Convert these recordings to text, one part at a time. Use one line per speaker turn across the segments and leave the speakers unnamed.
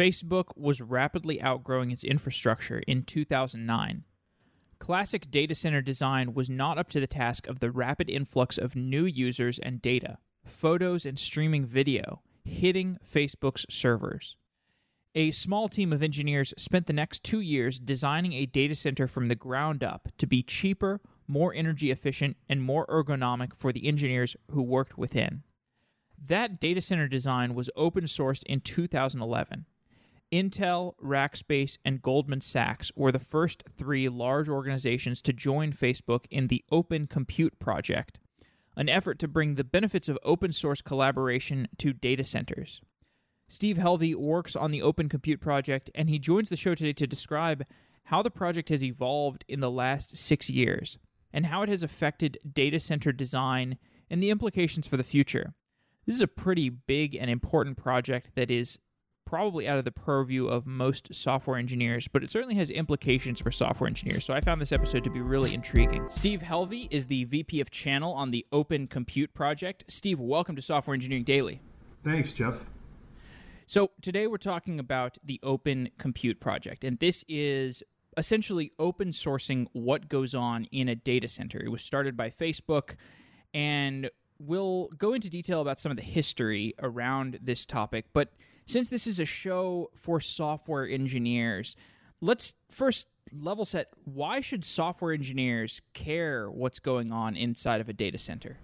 Facebook was rapidly outgrowing its infrastructure in 2009. Classic data center design was not up to the task of the rapid influx of new users and data, photos and streaming video hitting Facebook's servers. A small team of engineers spent the next two years designing a data center from the ground up to be cheaper, more energy efficient, and more ergonomic for the engineers who worked within. That data center design was open sourced in 2011. Intel, Rackspace, and Goldman Sachs were the first three large organizations to join Facebook in the Open Compute Project, an effort to bring the benefits of open source collaboration to data centers. Steve Helvie works on the Open Compute Project, and he joins the show today to describe how the project has evolved in the last six years and how it has affected data center design and the implications for the future. This is a pretty big and important project that is probably out of the purview of most software engineers, but it certainly has implications for software engineers. So I found this episode to be really intriguing. Steve Helvie is the VP of Channel on the Open Compute Project. Steve, welcome to Software Engineering Daily.
Thanks, Jeff.
So today we're talking about the Open Compute Project, and this is essentially open sourcing what goes on in a data center. It was started by Facebook, and we'll go into detail about some of the history around this topic, but since this is a show for software engineers, let's first level set why should software engineers care what's going on inside of a data center?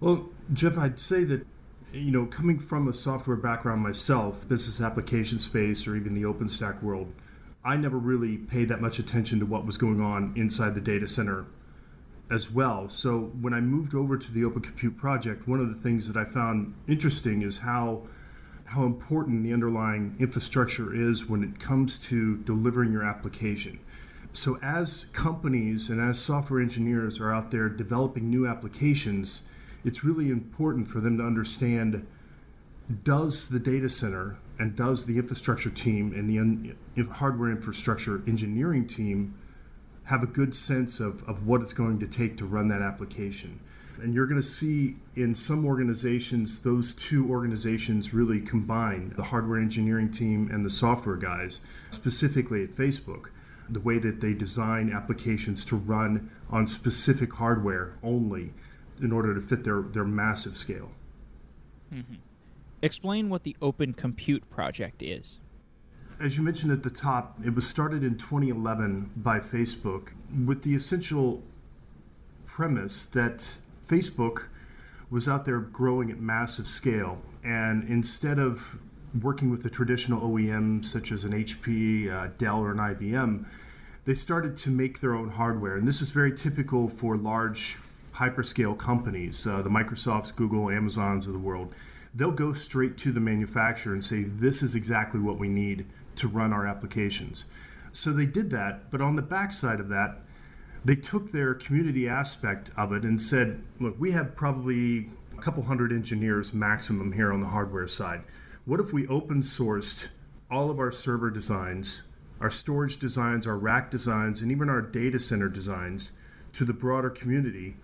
Well, Jeff, I'd say that you know, coming from a software background myself, business application space or even the OpenStack world, I never really paid that much attention to what was going on inside the data center as well. So when I moved over to the Open Compute project, one of the things that I found interesting is how how important the underlying infrastructure is when it comes to delivering your application. So, as companies and as software engineers are out there developing new applications, it's really important for them to understand does the data center and does the infrastructure team and the hardware infrastructure engineering team have a good sense of, of what it's going to take to run that application? And you're going to see in some organizations, those two organizations really combine the hardware engineering team and the software guys, specifically at Facebook. The way that they design applications to run on specific hardware only in order to fit their, their massive scale.
Mm-hmm. Explain what the Open Compute Project is.
As you mentioned at the top, it was started in 2011 by Facebook with the essential premise that Facebook was out there growing at massive scale. And instead of working with the traditional OEMs such as an HP, uh, Dell, or an IBM, they started to make their own hardware. And this is very typical for large hyperscale companies, uh, the Microsofts, Google, Amazons of the world. They'll go straight to the manufacturer and say, This is exactly what we need to run our applications. So they did that, but on the backside of that, they took their community aspect of it and said, look, we have probably a couple hundred engineers maximum here on the hardware side. What if we open sourced all of our server designs, our storage designs, our rack designs, and even our data center designs to the broader community?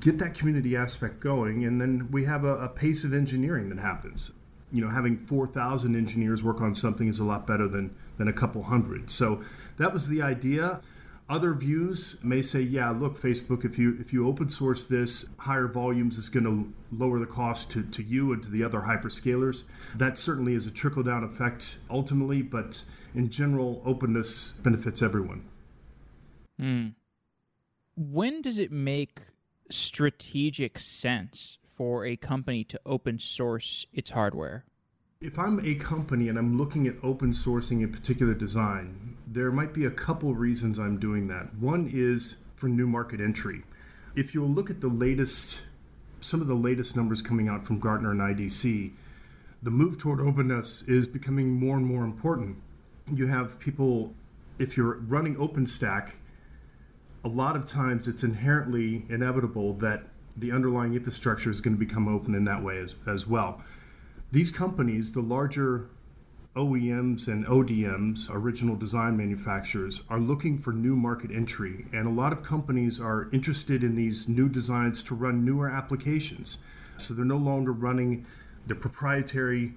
Get that community aspect going, and then we have a, a pace of engineering that happens. You know, having 4,000 engineers work on something is a lot better than, than a couple hundred. So that was the idea. Other views may say, yeah, look, Facebook, if you if you open source this, higher volumes is going to lower the cost to, to you and to the other hyperscalers. That certainly is a trickle down effect ultimately, but in general, openness benefits everyone.
Hmm. When does it make strategic sense for a company to open source its hardware?
If I'm a company and I'm looking at open sourcing a particular design, there might be a couple reasons I'm doing that. One is for new market entry. If you'll look at the latest, some of the latest numbers coming out from Gartner and IDC, the move toward openness is becoming more and more important. You have people, if you're running OpenStack, a lot of times it's inherently inevitable that the underlying infrastructure is going to become open in that way as, as well these companies, the larger OEMs and ODMs, original design manufacturers, are looking for new market entry. And a lot of companies are interested in these new designs to run newer applications. So they're no longer running the proprietary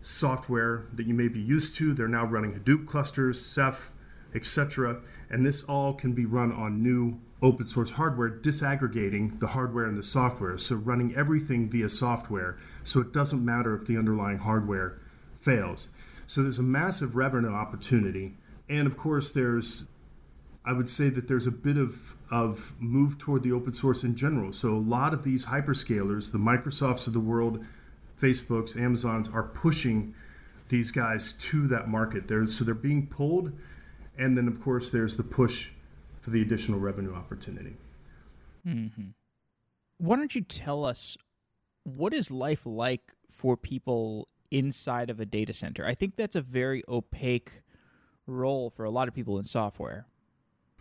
software that you may be used to. They're now running Hadoop clusters, Ceph, etc. And this all can be run on new open source hardware, disaggregating the hardware and the software. So running everything via software. So it doesn't matter if the underlying hardware fails. So there's a massive revenue opportunity. And of course, there's, I would say that there's a bit of, of move toward the open source in general. So a lot of these hyperscalers, the Microsofts of the world, Facebooks, Amazons, are pushing these guys to that market. They're, so they're being pulled and then, of course, there's the push for the additional revenue opportunity.
Mm-hmm. Why don't you tell us what is life like for people inside of a data center? I think that's a very opaque role for a lot of people in software.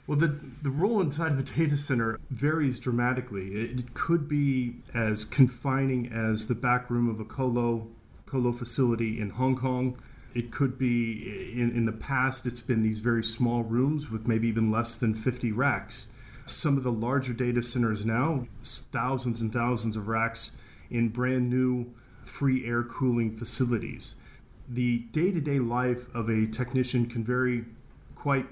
Well, the, the role inside of a data center varies dramatically. It could be as confining as the back room of a colo, colo facility in Hong Kong it could be in, in the past, it's been these very small rooms with maybe even less than 50 racks. Some of the larger data centers now, thousands and thousands of racks in brand new free air cooling facilities. The day to day life of a technician can vary quite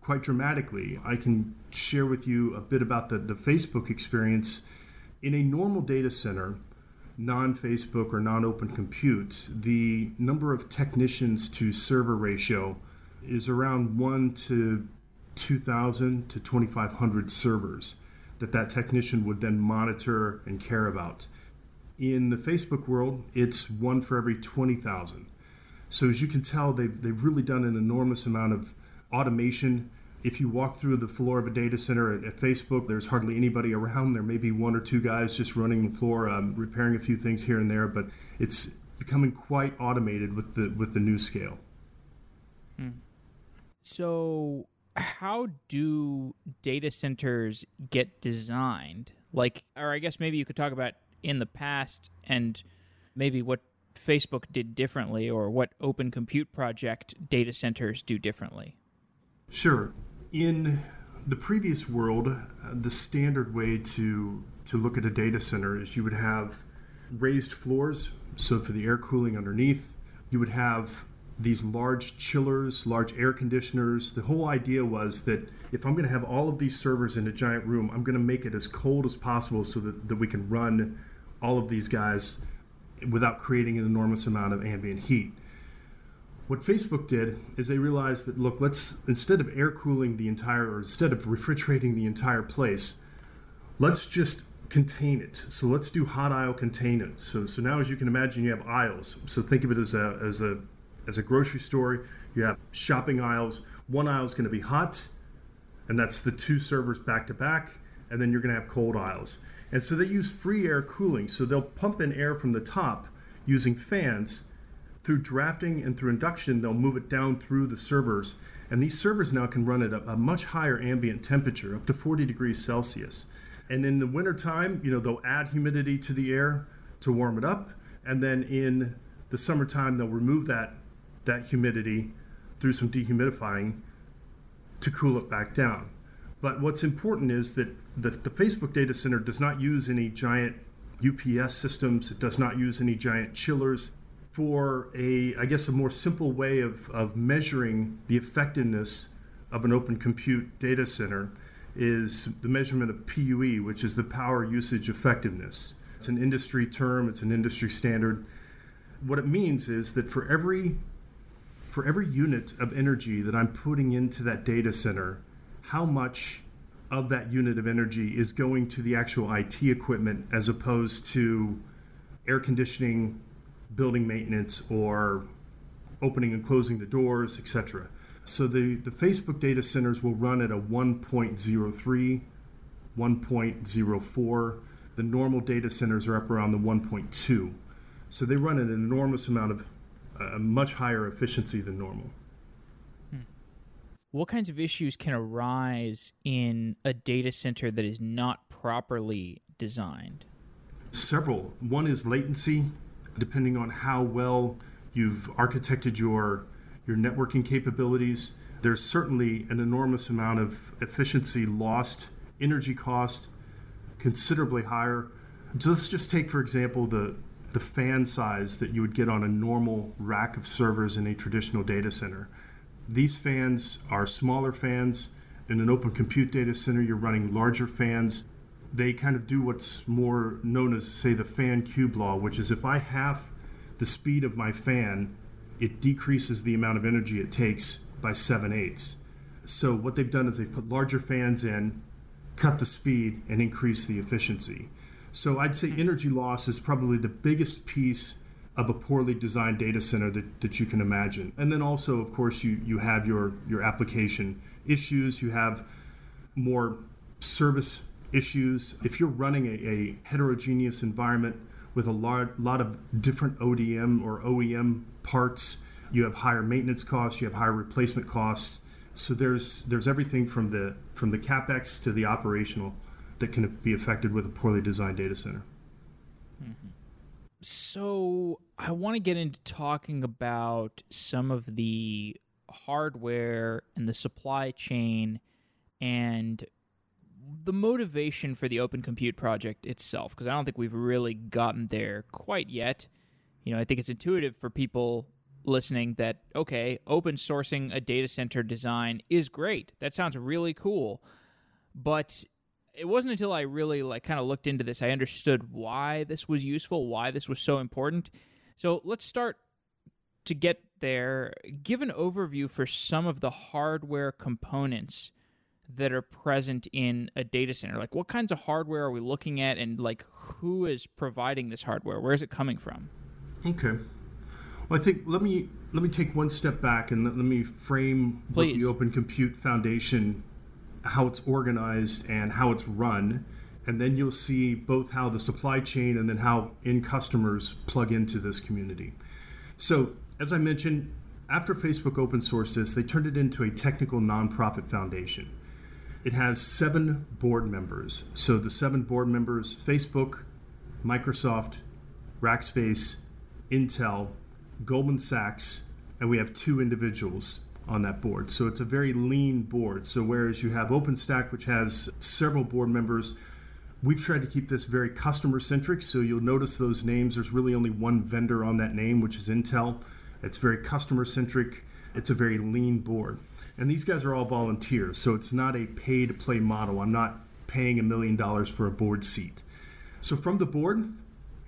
quite dramatically. I can share with you a bit about the, the Facebook experience. In a normal data center, non Facebook or non open compute, the number of technicians to server ratio is around 1 to 2,000 to 2,500 servers that that technician would then monitor and care about. In the Facebook world, it's one for every 20,000. So as you can tell, they've, they've really done an enormous amount of automation if you walk through the floor of a data center at, at, Facebook, there's hardly anybody around. There may be one or two guys just running the floor, um, repairing a few things here and there, but it's becoming quite automated with the with the new scale.
Hmm. So, how do data centers get designed? Like, or I guess maybe you could talk about in the past and maybe what Facebook did differently, or what Open Compute Project data centers do differently.
Sure in the previous world, uh, the standard way to to look at a data center is you would have raised floors, so for the air cooling underneath, you would have these large chillers, large air conditioners. The whole idea was that if I'm going to have all of these servers in a giant room, I'm going to make it as cold as possible so that, that we can run all of these guys without creating an enormous amount of ambient heat. What Facebook did is they realized that look, let's instead of air cooling the entire or instead of refrigerating the entire place, let's just contain it. So let's do hot aisle containment. So so now as you can imagine you have aisles. So think of it as a as a as a grocery store, you have shopping aisles. One aisle is going to be hot, and that's the two servers back to back, and then you're going to have cold aisles. And so they use free air cooling. So they'll pump in air from the top using fans through drafting and through induction, they'll move it down through the servers. And these servers now can run at a, a much higher ambient temperature, up to 40 degrees Celsius. And in the wintertime, you know, they'll add humidity to the air to warm it up. And then in the summertime, they'll remove that, that humidity through some dehumidifying to cool it back down. But what's important is that the, the Facebook data center does not use any giant UPS systems, it does not use any giant chillers for a, I guess, a more simple way of, of measuring the effectiveness of an open compute data center is the measurement of PUE, which is the power usage effectiveness. It's an industry term, it's an industry standard. What it means is that for every for every unit of energy that I'm putting into that data center, how much of that unit of energy is going to the actual IT equipment as opposed to air conditioning, building maintenance or opening and closing the doors, etc. So the, the Facebook data centers will run at a 1.03, 1.04. The normal data centers are up around the 1.2. So they run at an enormous amount of a much higher efficiency than normal.
Hmm. What kinds of issues can arise in a data center that is not properly designed?
Several. One is latency depending on how well you've architected your your networking capabilities. There's certainly an enormous amount of efficiency lost, energy cost considerably higher. Let's just take, for example, the the fan size that you would get on a normal rack of servers in a traditional data center. These fans are smaller fans. In an open compute data center, you're running larger fans. They kind of do what's more known as, say, the fan cube law, which is if I half the speed of my fan, it decreases the amount of energy it takes by seven eighths. So, what they've done is they've put larger fans in, cut the speed, and increase the efficiency. So, I'd say hmm. energy loss is probably the biggest piece of a poorly designed data center that, that you can imagine. And then also, of course, you, you have your, your application issues, you have more service issues. If you're running a, a heterogeneous environment with a lot, lot of different ODM or OEM parts, you have higher maintenance costs, you have higher replacement costs. So there's there's everything from the from the capex to the operational that can be affected with a poorly designed data center.
Mm-hmm. So I want to get into talking about some of the hardware and the supply chain and the motivation for the Open Compute project itself, because I don't think we've really gotten there quite yet. You know, I think it's intuitive for people listening that, okay, open sourcing a data center design is great. That sounds really cool. But it wasn't until I really like kind of looked into this I understood why this was useful, why this was so important. So let's start to get there. Give an overview for some of the hardware components that are present in a data center. Like what kinds of hardware are we looking at and like who is providing this hardware? Where is it coming from?
Okay. Well, I think let me let me take one step back and let, let me frame the Open Compute Foundation how it's organized and how it's run. And then you'll see both how the supply chain and then how end customers plug into this community. So, as I mentioned, after Facebook open sourced this, they turned it into a technical nonprofit foundation. It has seven board members. So, the seven board members Facebook, Microsoft, Rackspace, Intel, Goldman Sachs, and we have two individuals on that board. So it's a very lean board. So whereas you have OpenStack, which has several board members, we've tried to keep this very customer centric. So you'll notice those names. There's really only one vendor on that name, which is Intel. It's very customer centric. It's a very lean board. And these guys are all volunteers. So it's not a pay to play model. I'm not paying a million dollars for a board seat. So from the board,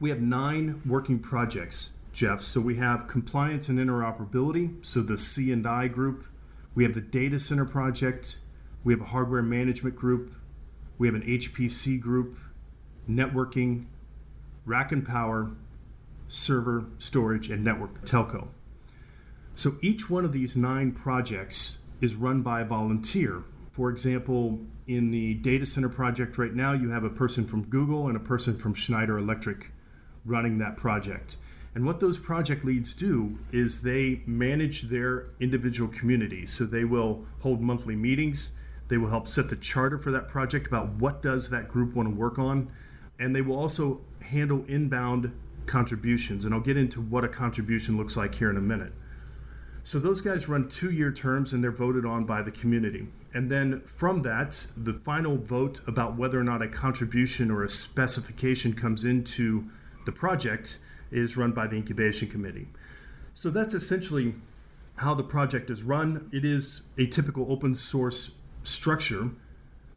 we have nine working projects Jeff. So we have compliance and interoperability, so the C and I group. We have the data center project. We have a hardware management group. We have an HPC group, networking, rack and power, server, storage, and network telco. So each one of these nine projects is run by a volunteer. For example, in the data center project right now, you have a person from Google and a person from Schneider Electric running that project. And what those project leads do is they manage their individual communities. So they will hold monthly meetings. They will help set the charter for that project about what does that group want to work on. And they will also handle inbound contributions. And I'll get into what a contribution looks like here in a minute. So those guys run two year terms and they're voted on by the community. And then from that, the final vote about whether or not a contribution or a specification comes into the project is run by the incubation committee. So that's essentially how the project is run. It is a typical open source structure.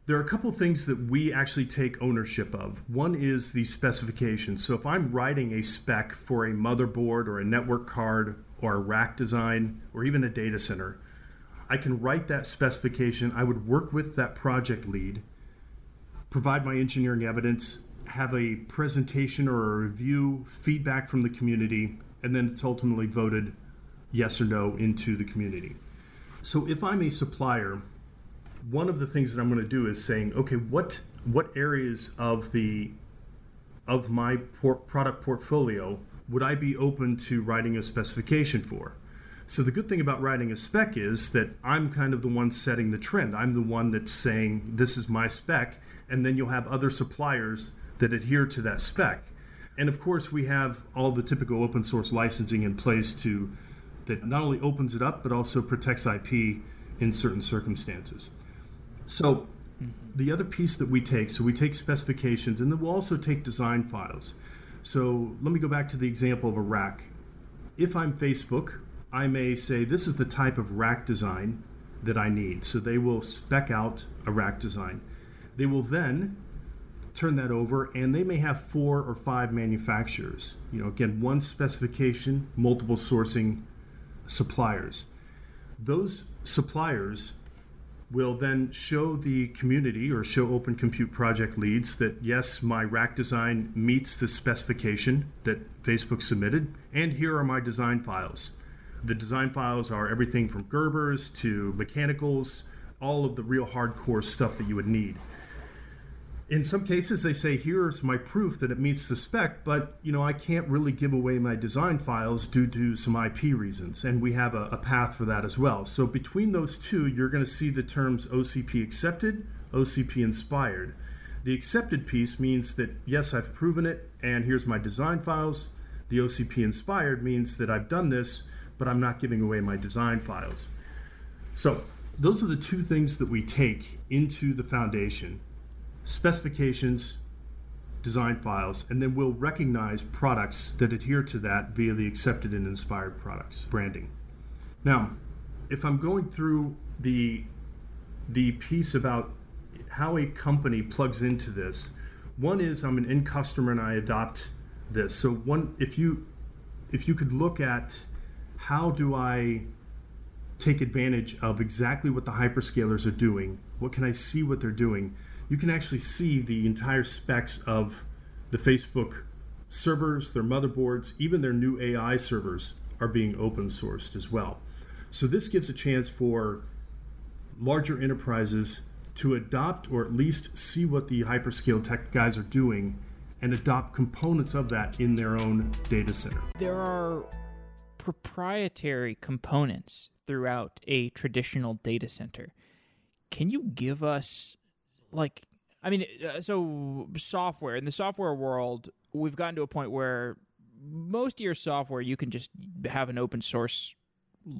There are a couple things that we actually take ownership of. One is the specification. So if I'm writing a spec for a motherboard or a network card or a rack design or even a data center, I can write that specification. I would work with that project lead, provide my engineering evidence, have a presentation or a review, feedback from the community, and then it's ultimately voted yes or no into the community. So if I'm a supplier, one of the things that I'm going to do is saying, okay, what what areas of the of my por- product portfolio would I be open to writing a specification for? So the good thing about writing a spec is that I'm kind of the one setting the trend. I'm the one that's saying this is my spec, and then you'll have other suppliers that adhere to that spec. And of course, we have all the typical open source licensing in place to that not only opens it up but also protects IP in certain circumstances. So the other piece that we take, so we take specifications and then we'll also take design files. So let me go back to the example of a rack. If I'm Facebook, I may say this is the type of rack design that I need. So they will spec out a rack design. They will then turn that over and they may have four or five manufacturers. You know, again, one specification, multiple sourcing suppliers. Those suppliers will then show the community or show Open Compute project leads that yes, my rack design meets the specification that Facebook submitted, and here are my design files. The design files are everything from Gerbers to mechanicals, all of the real hardcore stuff that you would need in some cases they say here's my proof that it meets the spec but you know i can't really give away my design files due to some ip reasons and we have a, a path for that as well. So between those two you're going to see the terms ocp accepted ocp inspired. The accepted piece means that yes i've proven it and here's my design files. The ocp inspired means that i've done this but i'm not giving away my design files. So those are the two things that we take into the foundation specifications, design files, and then we'll recognize products that adhere to that via the accepted and inspired products branding. Now, if I'm going through the the piece about how a company plugs into this, one is I'm an end customer and I adopt this. So one if you if you could look at how do I take advantage of exactly what the hyperscalers are doing? What can I see what they're doing? You can actually see the entire specs of the Facebook servers, their motherboards, even their new AI servers are being open sourced as well. So this gives a chance for larger enterprises to adopt or at least see what the hyperscale tech guys are doing and adopt components of that in their own data center.
There are proprietary components throughout a traditional data center. Can you give us like I mean, uh, so software in the software world, we've gotten to a point where most of your software you can just have an open source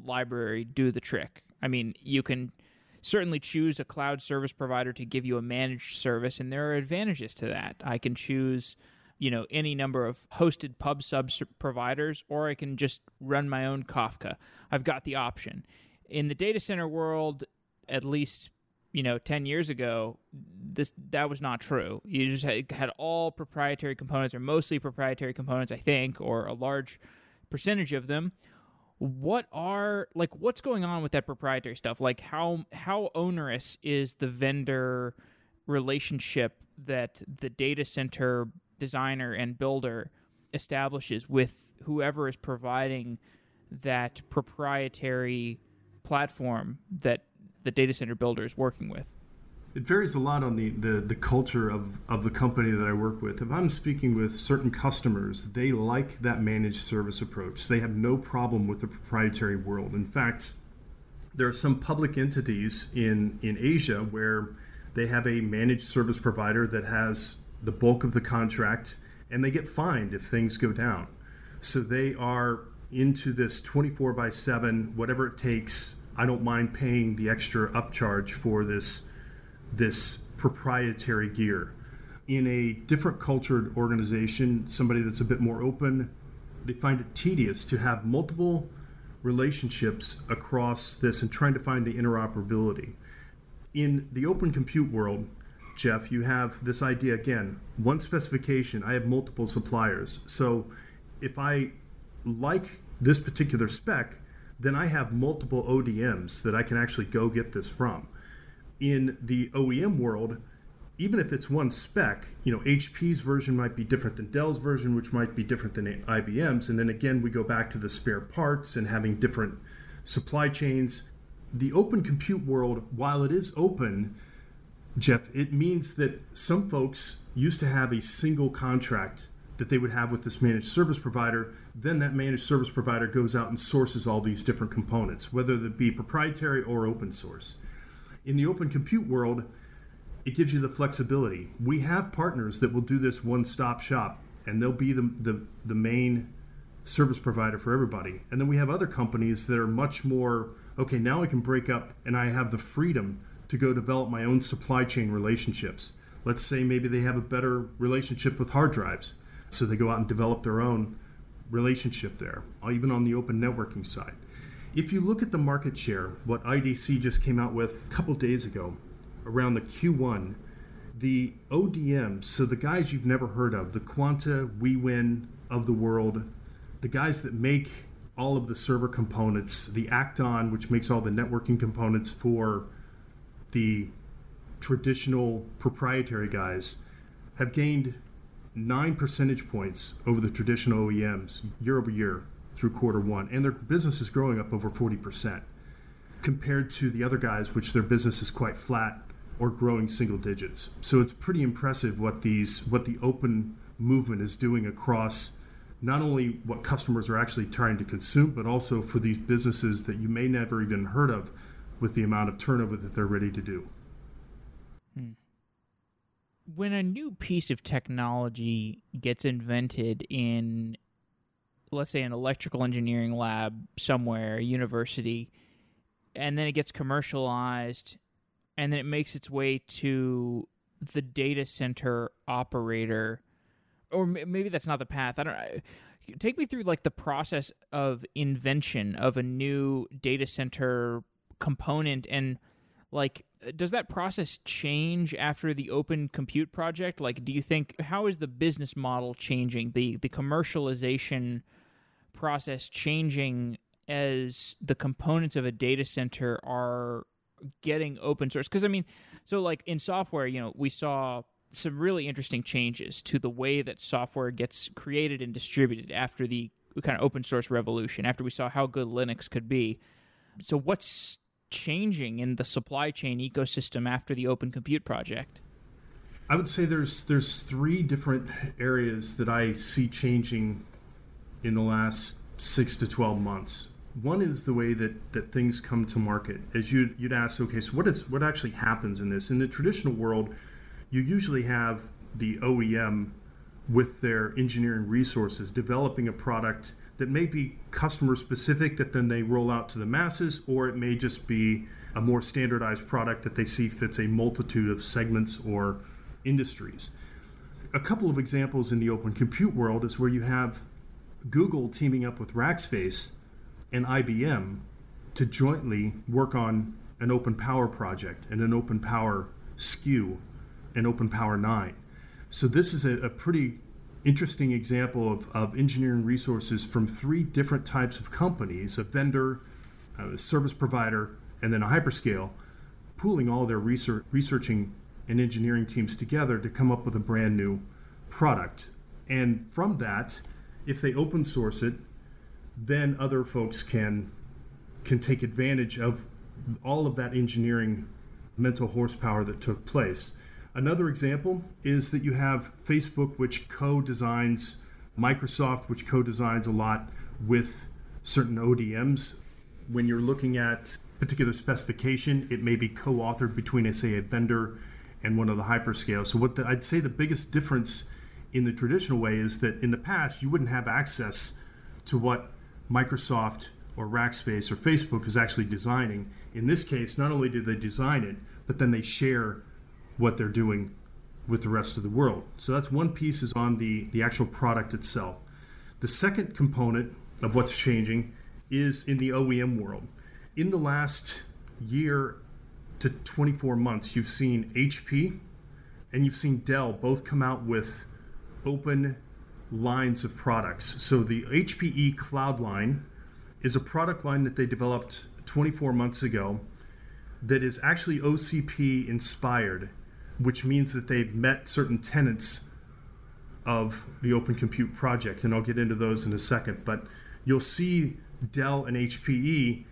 library do the trick. I mean, you can certainly choose a cloud service provider to give you a managed service, and there are advantages to that. I can choose, you know, any number of hosted pub sub providers, or I can just run my own Kafka. I've got the option. In the data center world, at least you know 10 years ago this that was not true. You just had, had all proprietary components or mostly proprietary components i think or a large percentage of them. What are like what's going on with that proprietary stuff? Like how how onerous is the vendor relationship that the data center designer and builder establishes with whoever is providing that proprietary platform that the data center builder is working with?
It varies a lot on the, the, the culture of, of the company that I work with. If I'm speaking with certain customers, they like that managed service approach. They have no problem with the proprietary world. In fact, there are some public entities in, in Asia where they have a managed service provider that has the bulk of the contract and they get fined if things go down. So they are into this 24 by 7, whatever it takes I don't mind paying the extra upcharge for this this proprietary gear. In a different cultured organization, somebody that's a bit more open, they find it tedious to have multiple relationships across this and trying to find the interoperability. In the open compute world, Jeff, you have this idea again, one specification, I have multiple suppliers. So if I like this particular spec, then I have multiple ODMs that I can actually go get this from. In the OEM world, even if it's one spec, you know, HP's version might be different than Dell's version, which might be different than IBM's. And then again, we go back to the spare parts and having different supply chains. The open compute world, while it is open, Jeff, it means that some folks used to have a single contract that they would have with this managed service provider. Then that managed service provider goes out and sources all these different components, whether it be proprietary or open source. In the open compute world, it gives you the flexibility. We have partners that will do this one stop shop, and they'll be the, the, the main service provider for everybody. And then we have other companies that are much more okay, now I can break up and I have the freedom to go develop my own supply chain relationships. Let's say maybe they have a better relationship with hard drives So they go out and develop their own relationship there, uh, even on the open networking side. If you look at the market share, what IDC just came out with a couple days ago around the Q1, the ODMs, so the guys you've never heard of, the Quanta, Wiwynn of the world, the guys that make all of the server components, the Accton, which makes all the networking components for the traditional proprietary guys, have gained nine percentage points over the traditional OEMs year over year through quarter one, and their business is growing up over 40% compared to the other guys, which their business is quite flat or growing single digits. So it's pretty impressive what these what the open movement is doing across not only what customers are actually trying to consume, but also for these businesses that you may never even heard of with the amount of turnover that they're ready to do.
When a new piece of technology gets invented in let's say an electrical engineering lab somewhere, university, and then it gets commercialized and then it makes its way to the data center operator or maybe that's not the path. I don't know. take me through like the process of invention of a new data center component and like uh, does that process change after the open compute project? Like do you think how is the business model changing? The the commercialization process changing as the components of a data center are getting open source? Because i mean so like in software you know we saw some really interesting changes to the way that software gets created and distributed after the kind of open source revolution after we saw how good linux could be. So what's changing in the supply chain ecosystem after the Open Compute project?
I would say there's there's three different areas that I see changing in the last six to twelve months. One is the way that, that things come to market. As you'd, you'd ask, okay, so what is what actually happens in this? In the traditional world, you usually have the OEM with their engineering resources developing a product that may be customer specific that then they roll out to the masses, or it may just be a more standardized product that they see fits a multitude of segments or industries. A couple of examples in the open compute world is where you have Google teaming up with Rackspace and IBM to jointly work on an open power project and an open power SKU, and open power 9. So this is a, a pretty interesting example of, of engineering resources from three different types of companies a vendor, a service provider, and then a hyperscale, pooling all their research, researching and engineering teams together to come up with a brand new product. And from that, if they open source it, then other folks can can take advantage of all of that engineering mental horsepower that took place. Another example is that you have Facebook, which co designs, Microsoft, which co designs a lot with certain ODMs. When you're looking at particular specification, it may be co authored between, say, a vendor and one of the hyperscales. So, what the, I'd say the biggest difference in the traditional way is that in the past, you wouldn't have access to what Microsoft or Rackspace or Facebook is actually designing. In this case, not only do they design it, but then they share what they're doing with the rest of the world. So that's one piece is on the, the actual product itself. The second component of what's changing is in the OEM world. In the last year to 24 months, you've seen HP and you've seen Dell both come out with open lines of products. So the HPE Cloudline is a product line that they developed 24 months ago that is actually OCP inspired which means that they've met certain tenets of the Open Compute project, and I'll get into those in a second. But you'll see Dell and HPE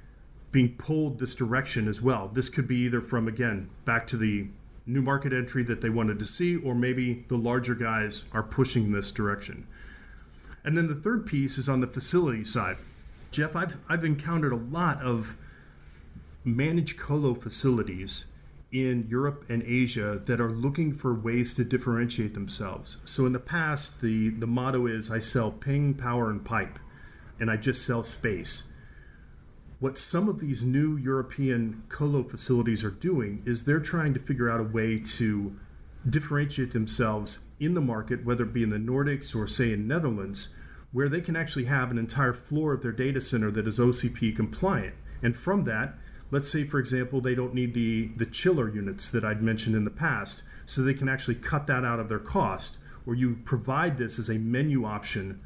being pulled this direction as well. This could be either from, again, back to the new market entry that they wanted to see, or maybe the larger guys are pushing this direction. And then the third piece is on the facility side. Jeff, I've, I've encountered a lot of managed colo facilities in Europe and Asia that are looking for ways to differentiate themselves. So in the past, the, the motto is I sell ping, power, and pipe, and I just sell space. What some of these new European colo facilities are doing is they're trying to figure out a way to differentiate themselves in the market, whether it be in the Nordics or, say, in Netherlands, where they can actually have an entire floor of their data center that is OCP compliant. And from that, let's say, for example, they don't need the, the chiller units that I'd mentioned in the past, so they can actually cut that out of their cost, or you provide this as a menu option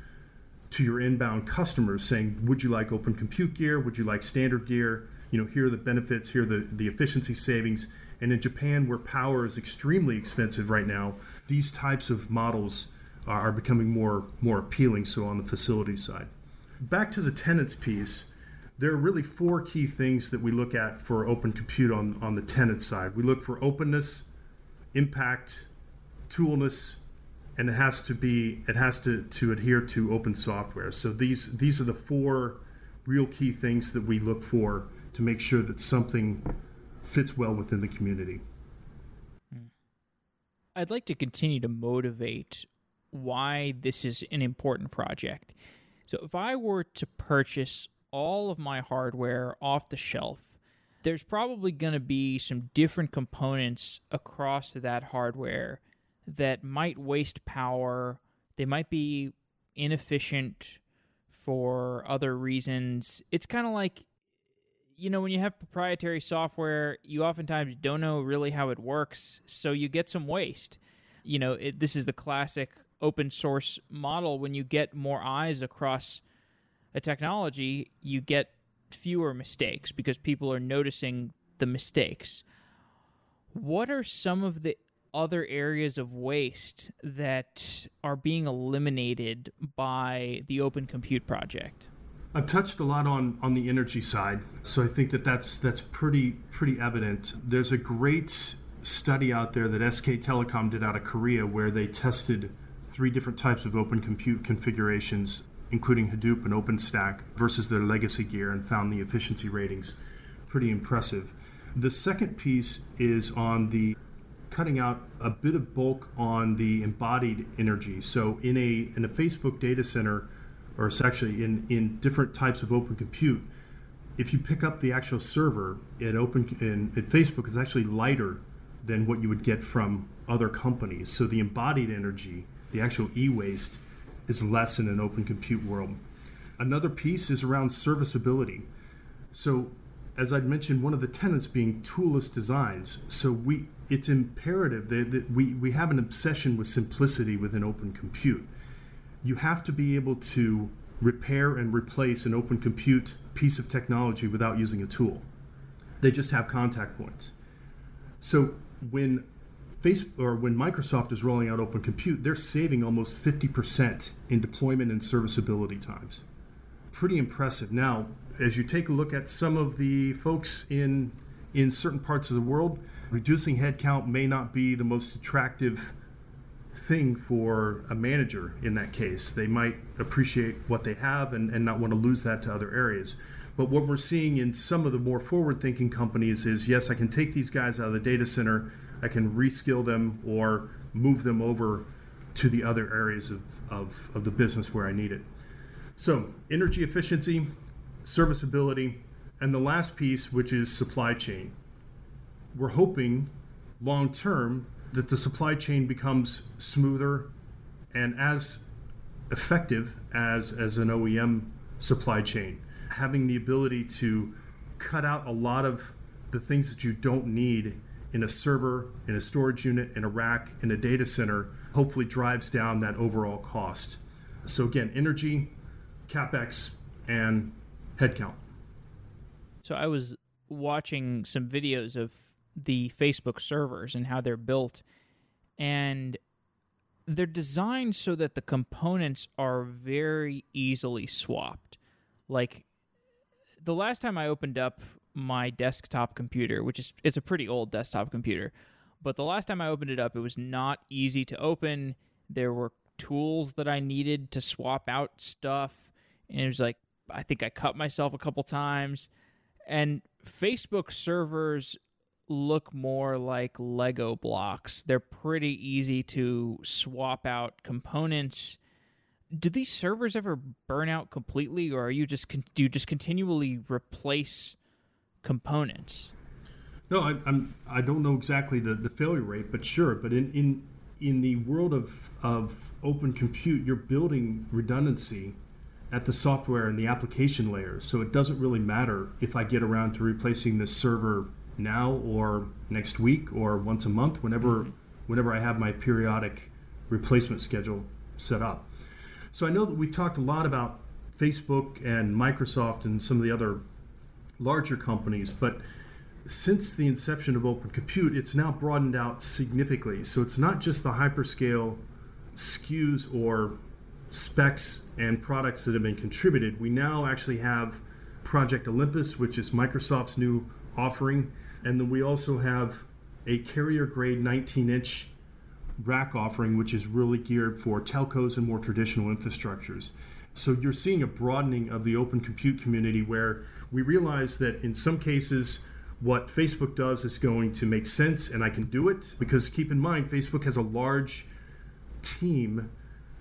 to your inbound customers saying, would you like open compute gear? Would you like standard gear? You know, here are the benefits, here are the, the efficiency savings. And in Japan, where power is extremely expensive right now, these types of models are becoming more more appealing. So on the facility side, back to the tenants piece, there are really four key things that we look at for open compute on on the tenant side. We look for openness, impact, toolless, and it has to be it has to to adhere to open software. So these these are the four real key things that we look for to make sure that something fits well within the community. Hmm.
I'd like to continue to motivate why this is an important project. So if I were to purchase all of my hardware off the shelf, there's probably going to be some different components across that hardware that might waste power. They might be inefficient for other reasons. It's kind of like, you know, when you have proprietary software, you oftentimes don't know really how it works, so you get some waste. You know, it, this is the classic open source model. When you get more eyes across a technology, you get fewer mistakes because people are noticing the mistakes. What are some of the other areas of waste that are being eliminated by the Open Compute project?
I've touched a lot on on the energy side, so I think that that's that's pretty pretty evident. There's a great study out there that SK Telecom did out of Korea where they tested three different types of open compute configurations, including Hadoop and OpenStack, versus their legacy gear, and found the efficiency ratings pretty impressive. The second piece is on the cutting out a bit of bulk on the embodied energy. So in a in a Facebook data center, or it's actually in in different types of open compute, if you pick up the actual server in open in, in Facebook, it's actually lighter than what you would get from other companies. So the embodied energy, the actual e-waste, is less in an open compute world. Another piece is around serviceability. So as I'd mentioned, one of the tenets being toolless designs. So we it's imperative that, that we, we have an obsession with simplicity within open compute. You have to be able to repair and replace an open compute piece of technology without using a tool. They just have contact points. So when Facebook or when Microsoft is rolling out open compute, they're saving almost 50% in deployment and serviceability times. Pretty impressive. Now, as you take a look at some of the folks in in certain parts of the world, reducing headcount may not be the most attractive thing for a manager in that case. They might appreciate what they have and, and not want to lose that to other areas. But what we're seeing in some of the more forward thinking companies is yes, I can take these guys out of the data center, I can reskill them or move them over to the other areas of, of, of the business where I need it. So, energy efficiency, serviceability, and the last piece, which is supply chain we're hoping long term that the supply chain becomes smoother and as effective as, as an OEM supply chain. Having the ability to cut out a lot of the things that you don't need in a server, in a storage unit, in a rack, in a data center, hopefully drives down that overall cost. So, again, energy, capex, and headcount.
So, I was watching some videos of the Facebook servers and how they're built. And they're designed so that the components are very easily swapped. Like the last time I opened up my desktop computer, which is it's a pretty old desktop computer, but the last time I opened it up, it was not easy to open. There were tools that I needed to swap out stuff, and it was like I think I cut myself a couple times. And Facebook servers look more like Lego blocks. They're pretty easy to swap out components. Do these servers ever burn out completely, or are you just do you just continually replace components?
No, I, I'm. I don't know exactly the, the failure rate, but sure. But in, in in the world of of open compute, you're building redundancy at the software and the application layers. So it doesn't really matter if I get around to replacing this server now or next week or once a month, whenever mm-hmm. whenever I have my periodic replacement schedule set up. So I know that we've talked a lot about Facebook and Microsoft and some of the other larger companies, but since the inception of Open Compute, it's now broadened out significantly. So it's not just the hyperscale SKUs or specs and products that have been contributed. We now actually have Project Olympus, which is Microsoft's new offering, and then we also have a carrier grade 19 inch rack offering, which is really geared for telcos and more traditional infrastructures. So you're seeing a broadening of the open compute community where we realize that in some cases, what Facebook does is going to make sense and I can do it because keep in mind, Facebook has a large team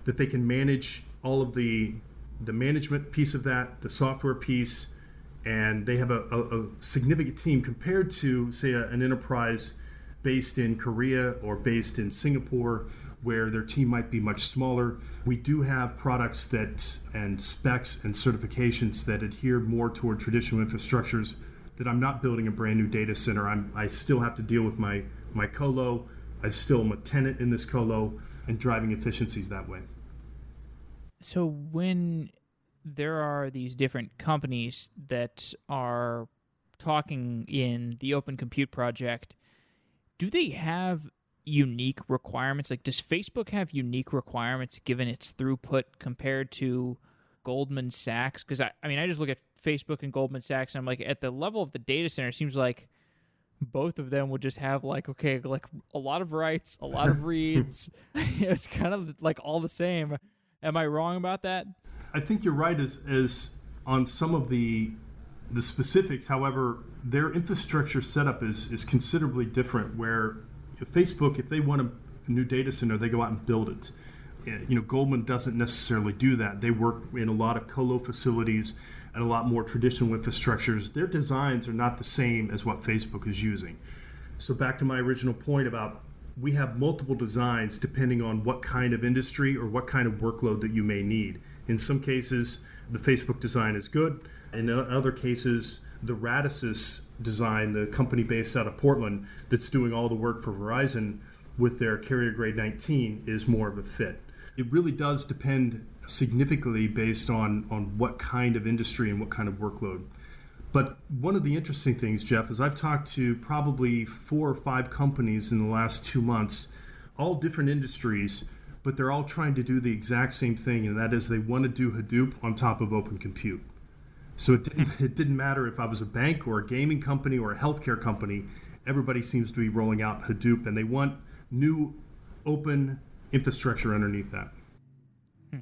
that they can manage all of the the management piece of that, the software piece, and they have a, a, a significant team compared to say a, an enterprise based in Korea or based in Singapore where their team might be much smaller. We do have products that and specs and certifications that adhere more toward traditional infrastructures that I'm not building a brand new data center. I'm, I still have to deal with my, my colo. I still am a tenant in this colo and driving efficiencies that way.
So when there are these different companies that are talking in the Open Compute project, do they have unique requirements? Like, does Facebook have unique requirements given its throughput compared to Goldman Sachs? Because I, I mean, I just look at Facebook and Goldman Sachs, and I'm like, at the level of the data center, it seems like both of them would just have like okay like a lot of writes a lot of reads it's kind of like all the same am i wrong about that
i think you're right as as on some of the the specifics however their infrastructure setup is is considerably different where facebook if they want a, a new data center they go out and build it you know goldman doesn't necessarily do that they work in a lot of colo facilities and a lot more traditional infrastructures, their designs are not the same as what Facebook is using. So, back to my original point about we have multiple designs depending on what kind of industry or what kind of workload that you may need. In some cases, the Facebook design is good. In other cases, the Radisys design, the company based out of Portland that's doing all the work for Verizon with their carrier grade 19, is more of a fit. It really does depend significantly based on on what kind of industry and what kind of workload. But one of the interesting things, Jeff, is I've talked to probably four or five companies in the last two months, all different industries, but they're all trying to do the exact same thing, and that is they want to do Hadoop on top of Open Compute. So it didn't, it didn't matter if I was a bank or a gaming company or a healthcare company, everybody seems to be rolling out Hadoop, and they want new open infrastructure underneath that hmm.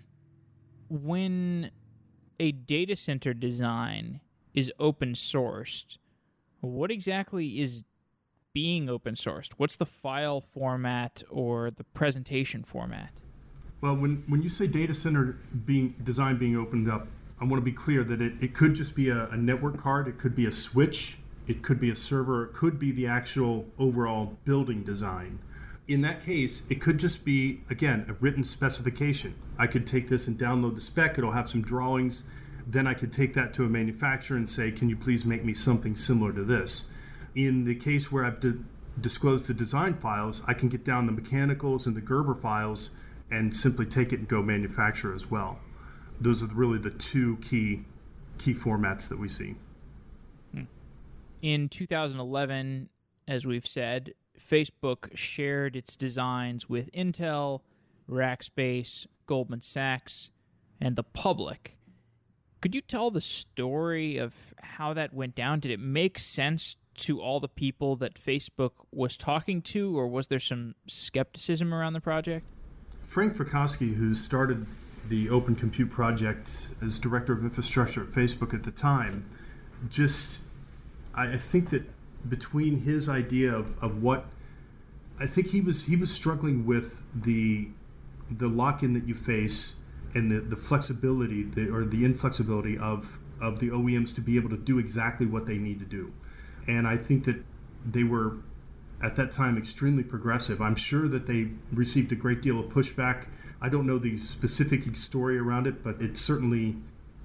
when a data center design is open sourced, what exactly is being open sourced? What's the file format or the presentation format?
Well, when, when you say data center being design being opened up, I want to be clear that it, it could just be a, a network card, it could be a switch, it could be a server, it could be the actual overall building design in that case, it could just be, again, a written specification. I could take this and download the spec, it'll have some drawings. Then I could take that to a manufacturer and say, can you please make me something similar to this? In the case where I've di- disclosed the design files, I can get down the mechanicals and the Gerber files and simply take it and go manufacture as well. Those are really the two key key formats that we see.
In 2011, as we've said, Facebook shared its designs with Intel, Rackspace, Goldman Sachs, and the public. Could you tell the story of how that went down? Did it make sense to all the people that Facebook was talking to, or was there some skepticism around the project?
Frank Frankovsky, who started the Open Compute Project as director of infrastructure at Facebook at the time, just I think that between his idea of, of what I think he was he was struggling with the the lock in that you face and the, the flexibility the, or the inflexibility of of the OEMs to be able to do exactly what they need to do. And I think that they were at that time extremely progressive. I'm sure that they received a great deal of pushback. I don't know the specific story around it, but it certainly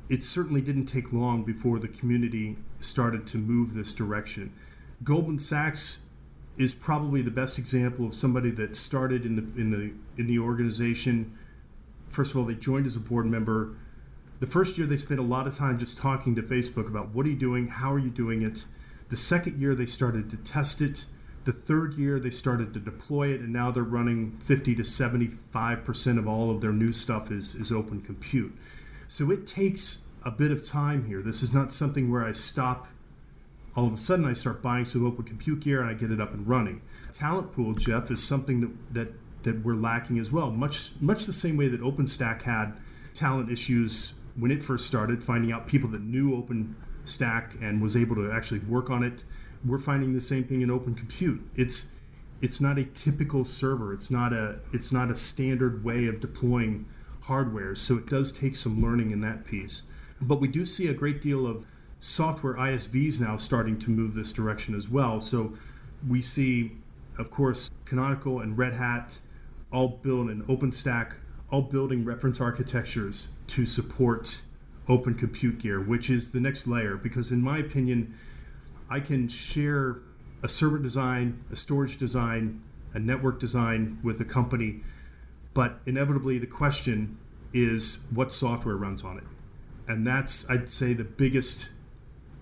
it certainly didn't take long before the community started to move this direction. Goldman Sachs is probably the best example of somebody that started in the in the in the organization. First of all, they joined as a board member. The first year, they spent a lot of time just talking to Facebook about what are you doing, how are you doing it. The second year, they started to test it. The third year, they started to deploy it, and now they're running 50 to 75 percent of all of their new stuff is is open compute. So it takes a bit of time here. This is not something where I stop all of a sudden I start buying some open compute gear and I get it up and running. Talent pool, Jeff, is something that that that we're lacking as well. Much much the same way that OpenStack had talent issues when it first started, finding out people that knew OpenStack and was able to actually work on it. We're finding the same thing in Open Compute. It's it's not a typical server. It's not a it's not a standard way of deploying hardware. So it does take some learning in that piece. But we do see a great deal of software ISVs now starting to move this direction as well. So we see, of course, Canonical and Red Hat all build an OpenStack, all building reference architectures to support Open Compute Gear, which is the next layer. Because in my opinion, I can share a server design, a storage design, a network design with a company, but inevitably the question is what software runs on it. And that's, I'd say, the biggest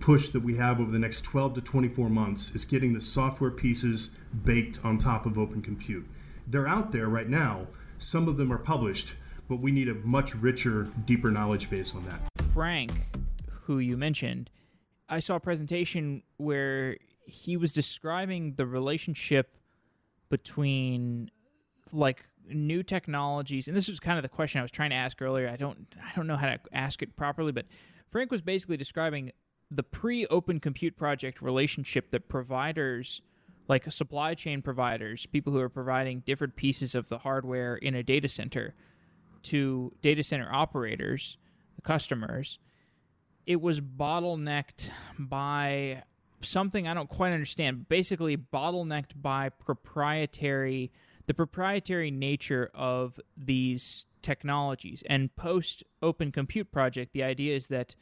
push that we have over the next 12 to 24 months is getting the software pieces baked on top of Open Compute. They're out there right now. Some of them are published, but we need a much richer, deeper knowledge base on that.
Frank, who you mentioned, I saw a presentation where he was describing the relationship between like new technologies and this was kind of the question I was trying to ask earlier. I don't I don't know how to ask it properly, but Frank was basically describing the pre open compute project relationship that providers like supply chain providers, people who are providing different pieces of the hardware in a data center to data center operators, the customers, it was bottlenecked by something I don't quite understand. Basically, bottlenecked by proprietary the proprietary nature of these technologies. And post Open Compute project, the idea is that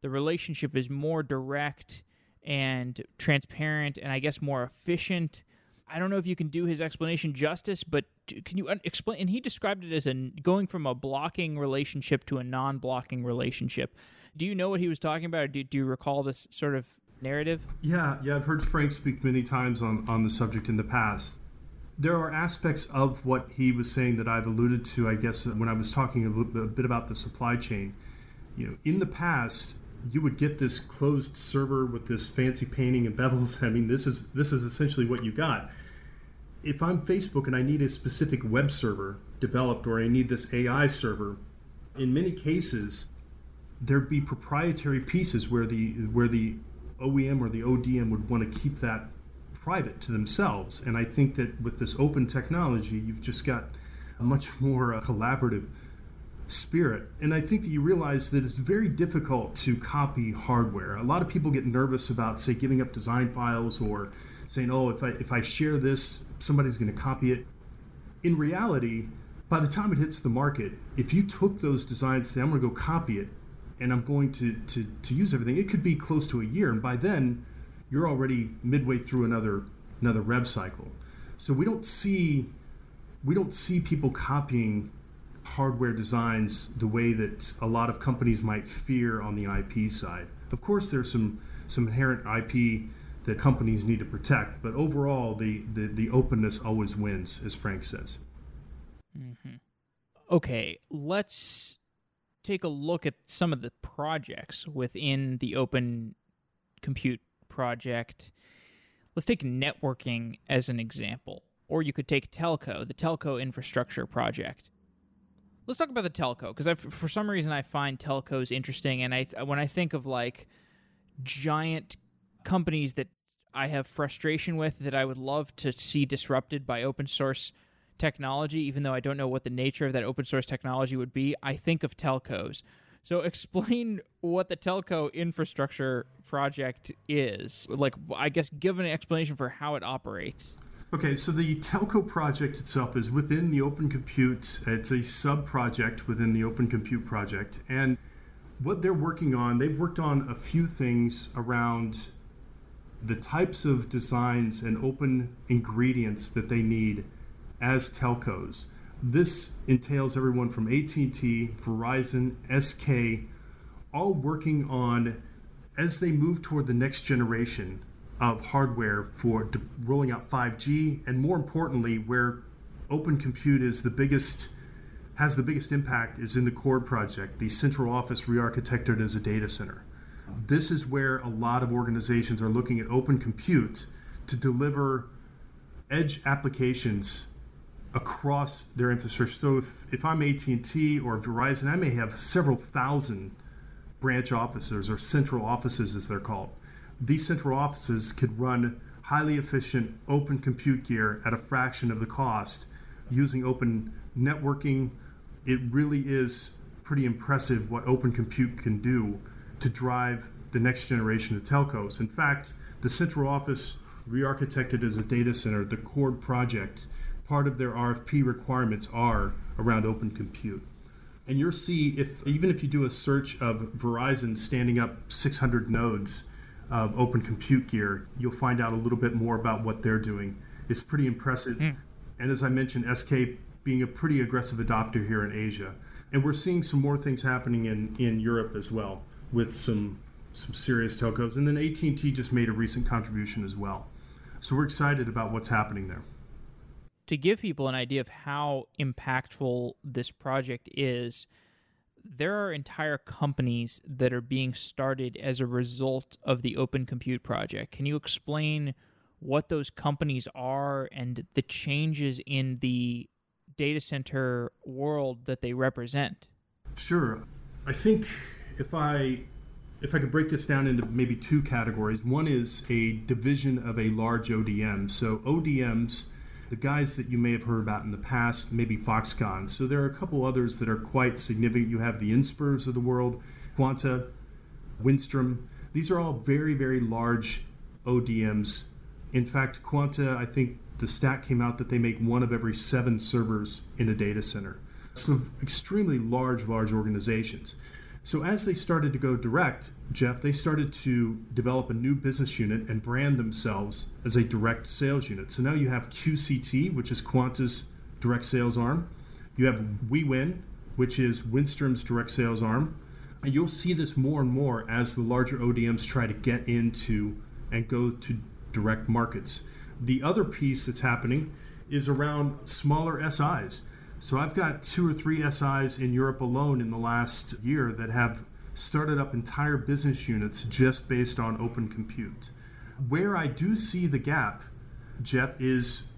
the relationship is more direct and transparent and I guess more efficient. I don't know if you can do his explanation justice, but can you explain? And he described it as a going from a blocking relationship to a non-blocking relationship. Do you know what he was talking about, do, do you recall this sort of narrative?
Yeah, yeah, I've heard Frank speak many times on on the subject in the past. There are aspects of what he was saying that I've alluded to, I guess, uh, when I was talking a, a bit about the supply chain. You know, in the past, you would get this closed server with this fancy painting and bevels. I mean, this is this is essentially what you got. If I'm Facebook and I need a specific web server developed, or I need this AI server, in many cases, there'd be proprietary pieces where the where the OEM or the ODM would want to keep that private to themselves. And I think that with this open technology, you've just got a much more uh, collaborative spirit. And I think that you realize that it's very difficult to copy hardware. A lot of people get nervous about, say, giving up design files or saying, oh, if I, if I share this, somebody's going to copy it. In reality, by the time it hits the market, if you took those designs, say, I'm going to go copy it, and I'm going to, to, to use everything, it could be close to a year. And by then, you're already midway through another another rev cycle. So we don't see we don't see people copying hardware designs the way that a lot of companies might fear on the IP side. Of course, there's some some inherent IP that companies need to protect, but overall, the the, the openness always wins, as Frank says.
Mm-hmm. Okay, let's take a look at some of the projects within the Open Compute project. Let's take networking as an example, or you could take telco, the telco infrastructure project let's talk about the telco because for some reason I find telcos interesting, and I when I think of like giant companies that I have frustration with that I would love to see disrupted by open source technology, even though I don't know what the nature of that open source technology would be, I think of telcos. So explain what the telco infrastructure project is. Like, I guess, give an explanation for how it operates.
Okay, so the telco project itself is within the Open Compute. It's a sub project within the Open Compute project. And what they're working on, they've worked on a few things around the types of designs and open ingredients that they need as telcos. This entails everyone from AT&T, Verizon, SK, all working on as they move toward the next generation of hardware for de- rolling out 5G, and more importantly, where Open Compute is the biggest has the biggest impact is in the CORD project, the central office re-architected as a data center. This is where a lot of organizations are looking at Open Compute to deliver edge applications across their infrastructure. So if, if I'm AT&T or Verizon, I may have several thousand branch offices or central offices as they're called. These central offices could run highly efficient open compute gear at a fraction of the cost using open networking. It really is pretty impressive what open compute can do to drive the next generation of telcos. In fact, the central office re-architected as a data center, the CORD project, part of their RFP requirements are around open compute. And you'll see if even if you do a search of Verizon standing up 600 nodes of open compute gear, you'll find out a little bit more about what they're doing. It's pretty impressive. Mm. And as I mentioned, SK being a pretty aggressive adopter here in Asia. And we're seeing some more things happening in, in Europe as well with some some serious telcos. And then AT&T just made a recent contribution as well. So we're excited about what's happening there.
To give people an idea of how impactful this project is, there are entire companies that are being started as a result of the Open Compute project. Can you explain what those companies are and the changes in the data center world that they represent?
Sure. I think if I if I could break this down into maybe two categories, one is a division of a large ODM. So ODMs, the guys that you may have heard about in the past, maybe Foxconn. So there are a couple others that are quite significant. You have the Inspurs of the world, Quanta, Wistron. These are all very, very large ODMs. In fact, Quanta, I think the stat came out that they make one of every seven servers in a data center. So extremely large, large organizations. So as they started to go direct, Jeff, they started to develop a new business unit and brand themselves as a direct sales unit. So now you have QCT, which is Quanta's direct sales arm. You have Wiwynn, which is Wistron's direct sales arm. And you'll see this more and more as the larger ODMs try to get into and go to direct markets. The other piece that's happening is around smaller SIs. So I've got two or three SIs in Europe alone in the last year that have started up entire business units just based on open compute. Where I do see the gap, Jeff, is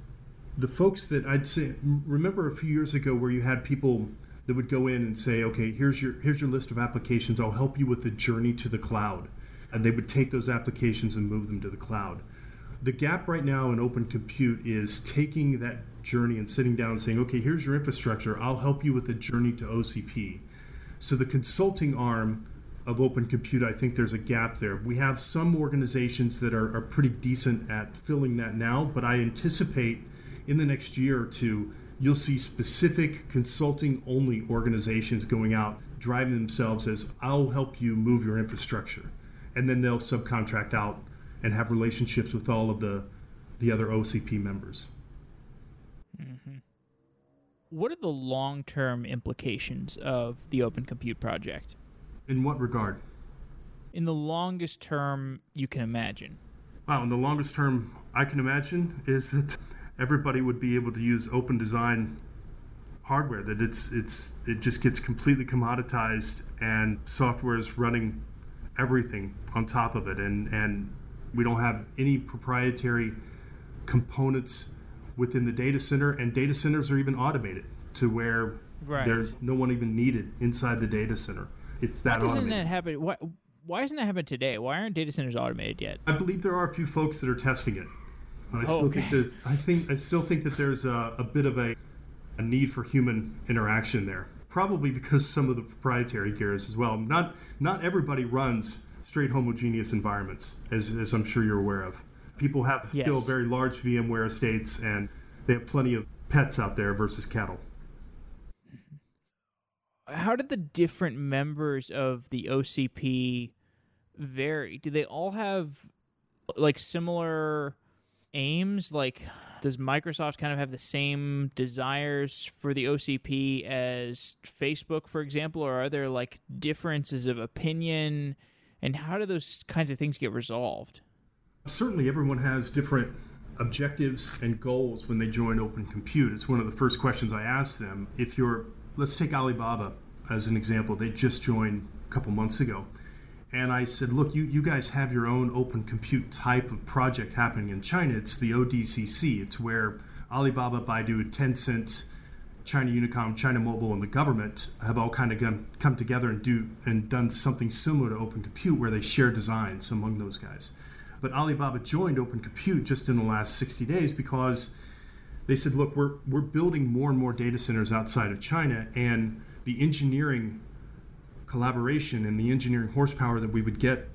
the folks that I'd say remember a few years ago where you had people that would go in and say, okay, here's your here's your list of applications. I'll help you with the journey to the cloud. And they would take those applications and move them to the cloud. The gap right now in open compute is taking that journey and sitting down and saying, okay, here's your infrastructure. I'll help you with the journey to OCP. So the consulting arm of Open Compute, I think there's a gap there. We have some organizations that are, are pretty decent at filling that now, but I anticipate in the next year or two, you'll see specific consulting only organizations going out driving themselves as I'll help you move your infrastructure. And then they'll subcontract out and have relationships with all of the, the other OCP members.
Mm-hmm. What are the long term implications of the Open Compute project?
In what regard?
In the longest term you can imagine.
Wow, in the longest term I can imagine is that everybody would be able to use open design hardware that it's it's it just gets completely commoditized and software is running everything on top of it and and we don't have any proprietary components within the data center, and data centers are even automated to where right. there's no one even needed inside the data center. It's that
why doesn't
automated.
that happen? Why, why isn't that happening today? Why aren't data centers automated yet?
I believe there are a few folks that are testing it. I oh, still oh, okay. think there's, I think I still think that there's a, a bit of a, a need for human interaction there. probably because some of the proprietary gear is as well. Not not everybody runs straight homogeneous environments, as, as I'm sure you're aware of. People have
yes.
still very large VMware estates, and they have plenty of pets out there versus cattle.
How did the different members of the OCP vary? Do they all have like similar aims? Like, does Microsoft kind of have the same desires for the OCP as Facebook, for example, or are there like differences of opinion? And how do those kinds of things get resolved?
Certainly, everyone has different objectives and goals when they join Open Compute. It's one of the first questions I ask them. If you're, let's take Alibaba as an example, they just joined a couple months ago. And I said, look, you, you guys have your own open compute type of project happening in China. It's the ODCC. It's where Alibaba, Baidu, Tencent, China Unicom, China Mobile, and the government have all kind of come, come together and do and done something similar to Open Compute, where they share designs among those guys. But Alibaba joined Open Compute just in the last 60 days because they said, look, we're we're building more and more data centers outside of China, and the engineering collaboration and the engineering horsepower that we would get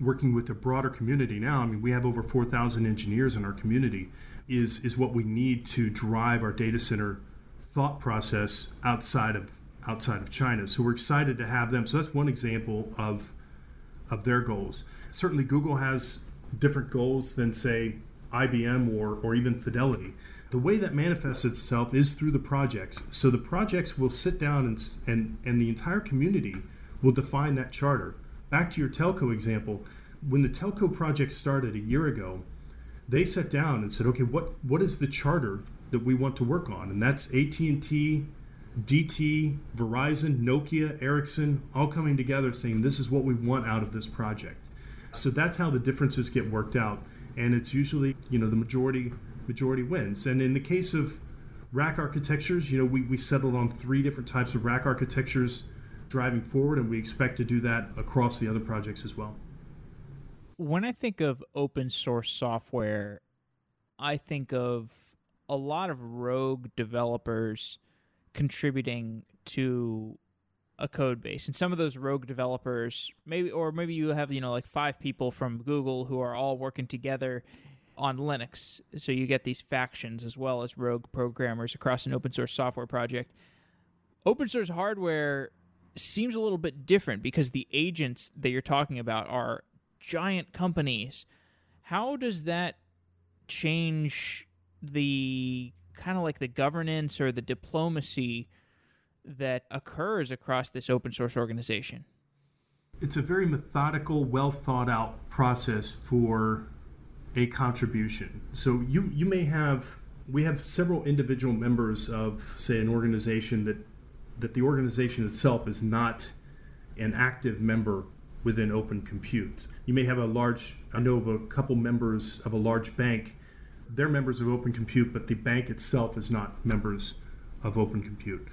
working with a broader community now i mean we have over 4000 engineers in our community is is what we need to drive our data center thought process outside of outside of china. So we're excited to have them. So that's one example of of their goals. Certainly google has different goals than say ibm or or even fidelity the way that manifests itself is through the projects. So the projects will sit down and, and, and the entire community will define that charter. Back to your telco example, when the telco project started a year ago, they sat down and said, okay, what, what is the charter that we want to work on? And that's AT&T, DT, Verizon, Nokia, Ericsson, all coming together saying this is what we want out of this project. So that's how the differences get worked out. And it's usually, you know, the majority majority wins. And in the case of rack architectures, you know, we, we settled on three different types of rack architectures driving forward, and we expect to do that across the other projects as well.
When I think of open source software, I think of a lot of rogue developers contributing to a code base and some of those rogue developers maybe or maybe you have you know like five people from google who are all working together on Linux. So you get these factions as well as rogue programmers across an open source software project. Open source hardware seems a little bit different because the agents that you're talking about are giant companies. How does that change the kind of like the governance or the diplomacy that occurs across this open source organization?
It's a very methodical, well thought out process for a contribution. So you you may have we have several individual members of say an organization that that the organization itself is not an active member within Open Compute. You may have a large I know of a couple members of a large bank. They're members of Open Compute, but the bank itself is not members of Open Compute.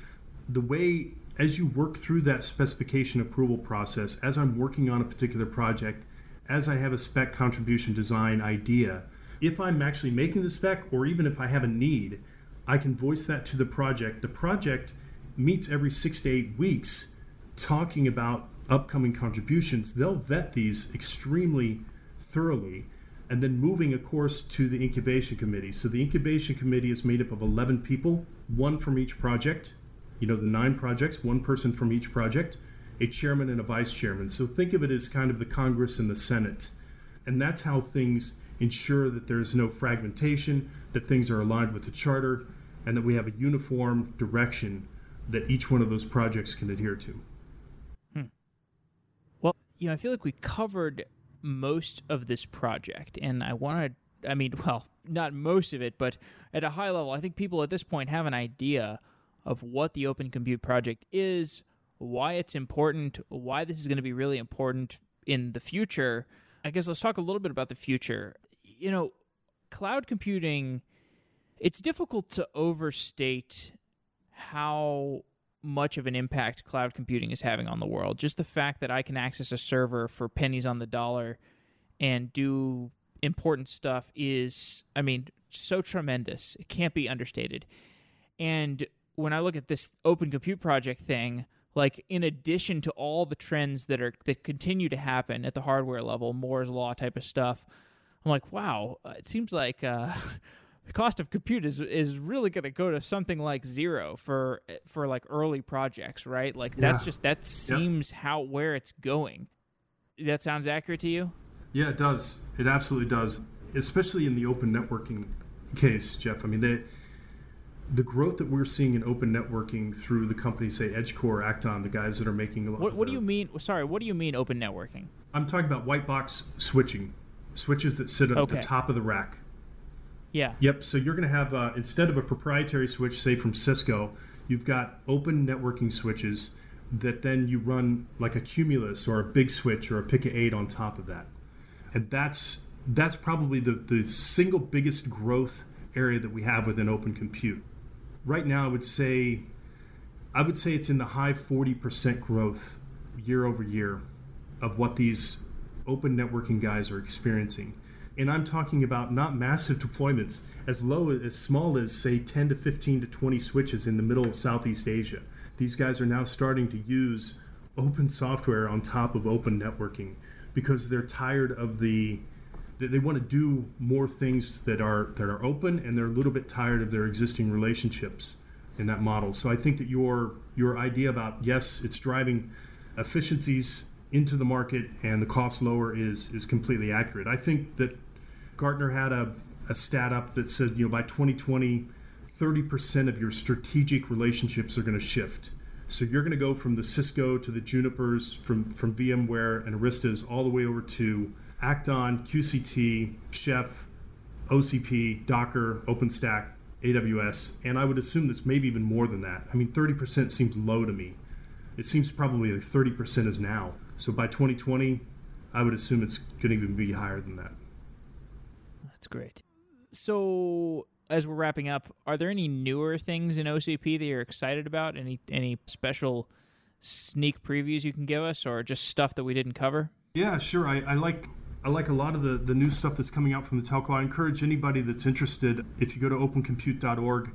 The way as you work through that specification approval process, as I'm working on a particular project, as I have a spec contribution design idea, if I'm actually making the spec or even if I have a need, I can voice that to the project. The project meets every six to eight weeks talking about upcoming contributions. They'll vet these extremely thoroughly and then moving, of course, to the incubation committee. So the incubation committee is made up of 11 people, one from each project. You know, the nine projects, one person from each project a chairman and a vice chairman. So think of it as kind of the Congress and the Senate. And that's how things ensure that there's no fragmentation, that things are aligned with the charter, and that we have a uniform direction that each one of those projects can adhere to.
Hmm. Well, you know, I feel like we covered most of this project, and I want to, I mean, well, not most of it, but at a high level, I think people at this point have an idea of what the Open Compute Project is, why it's important, why this is going to be really important in the future. I guess let's talk a little bit about the future. You know, cloud computing, it's difficult to overstate how much of an impact cloud computing is having on the world. Just the fact that I can access a server for pennies on the dollar and do important stuff is, I mean, so tremendous. It can't be understated. And when I look at this Open Compute Project thing, like in addition to all the trends that are that continue to happen at the hardware level, Moore's law type of stuff, I'm like, wow, it seems like uh, the cost of compute is is really going to go to something like zero for for like early projects, right? Like that's
Yeah.
just that seems how where it's going. That sounds accurate to you?
Yeah, it does. It absolutely does. Especially in the open networking case, Jeff. I mean, the the growth that we're seeing in open networking through the companies, say EdgeCore, Accton, the guys that are making a lot.
What,
of
what do you mean? Sorry, what do you mean open networking?
I'm talking about white box switching, switches that sit at
Okay.
the top of the rack.
Yeah.
Yep. So you're going to have uh, instead of a proprietary switch, say from Cisco, you've got open networking switches that then you run like a Cumulus or a big switch or a Pica8 on top of that, and that's that's probably the the single biggest growth area that we have within open compute. Right now, I would say, I would say it's in the high 40% growth year over year of what these open networking guys are experiencing. And I'm talking about not massive deployments, as low as small as say 10 to 15 to 20 switches in the middle of Southeast Asia. These guys are now starting to use open software on top of open networking because they're tired of the they, they want to do more things that are that are open and they're a little bit tired of their existing relationships in that model. So I think that your your idea about yes, it's driving efficiencies into the market and the cost lower is is completely accurate. I think that Gartner had a, a stat up that said, you know, by 2020, 30% of your strategic relationships are going to shift. So you're going to go from the Cisco to the Junipers, from, from VMware and Aristas, all the way over to Accton, QCT, Chef, OCP, Docker, OpenStack, AWS, and I would assume that's maybe even more than that. I mean, 30% seems low to me. It seems probably like 30% is now. So by 2020, I would assume it's going to even be higher than that.
That's great. So, as we're wrapping up, are there any newer things in OCP that you're excited about? Any any special sneak previews you can give us, or just stuff that we didn't cover?
Yeah, sure. I, I like I like a lot of the, the new stuff that's coming out from the telco. I encourage anybody that's interested, if you go to opencompute.org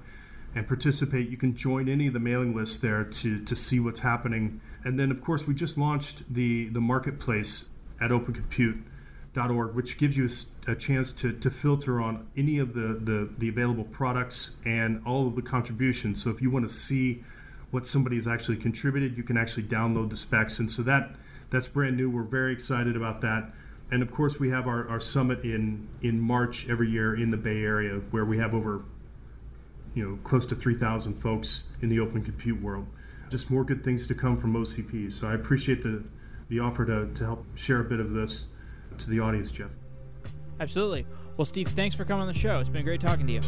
and participate, you can join any of the mailing lists there to, to see what's happening. And then, of course, we just launched the, the marketplace at opencompute.org, which gives you a chance to, to filter on any of the, the, the available products and all of the contributions. So if you want to see what somebody has actually contributed, you can actually download the specs. And so that that's brand new. We're very excited about that. And of course, we have our, our summit in, in March every year in the Bay Area, where we have over you know close to 3,000 folks in the open compute world. Just more good things to come from OCP. So I appreciate the, the offer to, to help share a bit of this to the audience, Jeff.
Absolutely. Well, Steve, thanks for coming on the show. It's been great talking to you.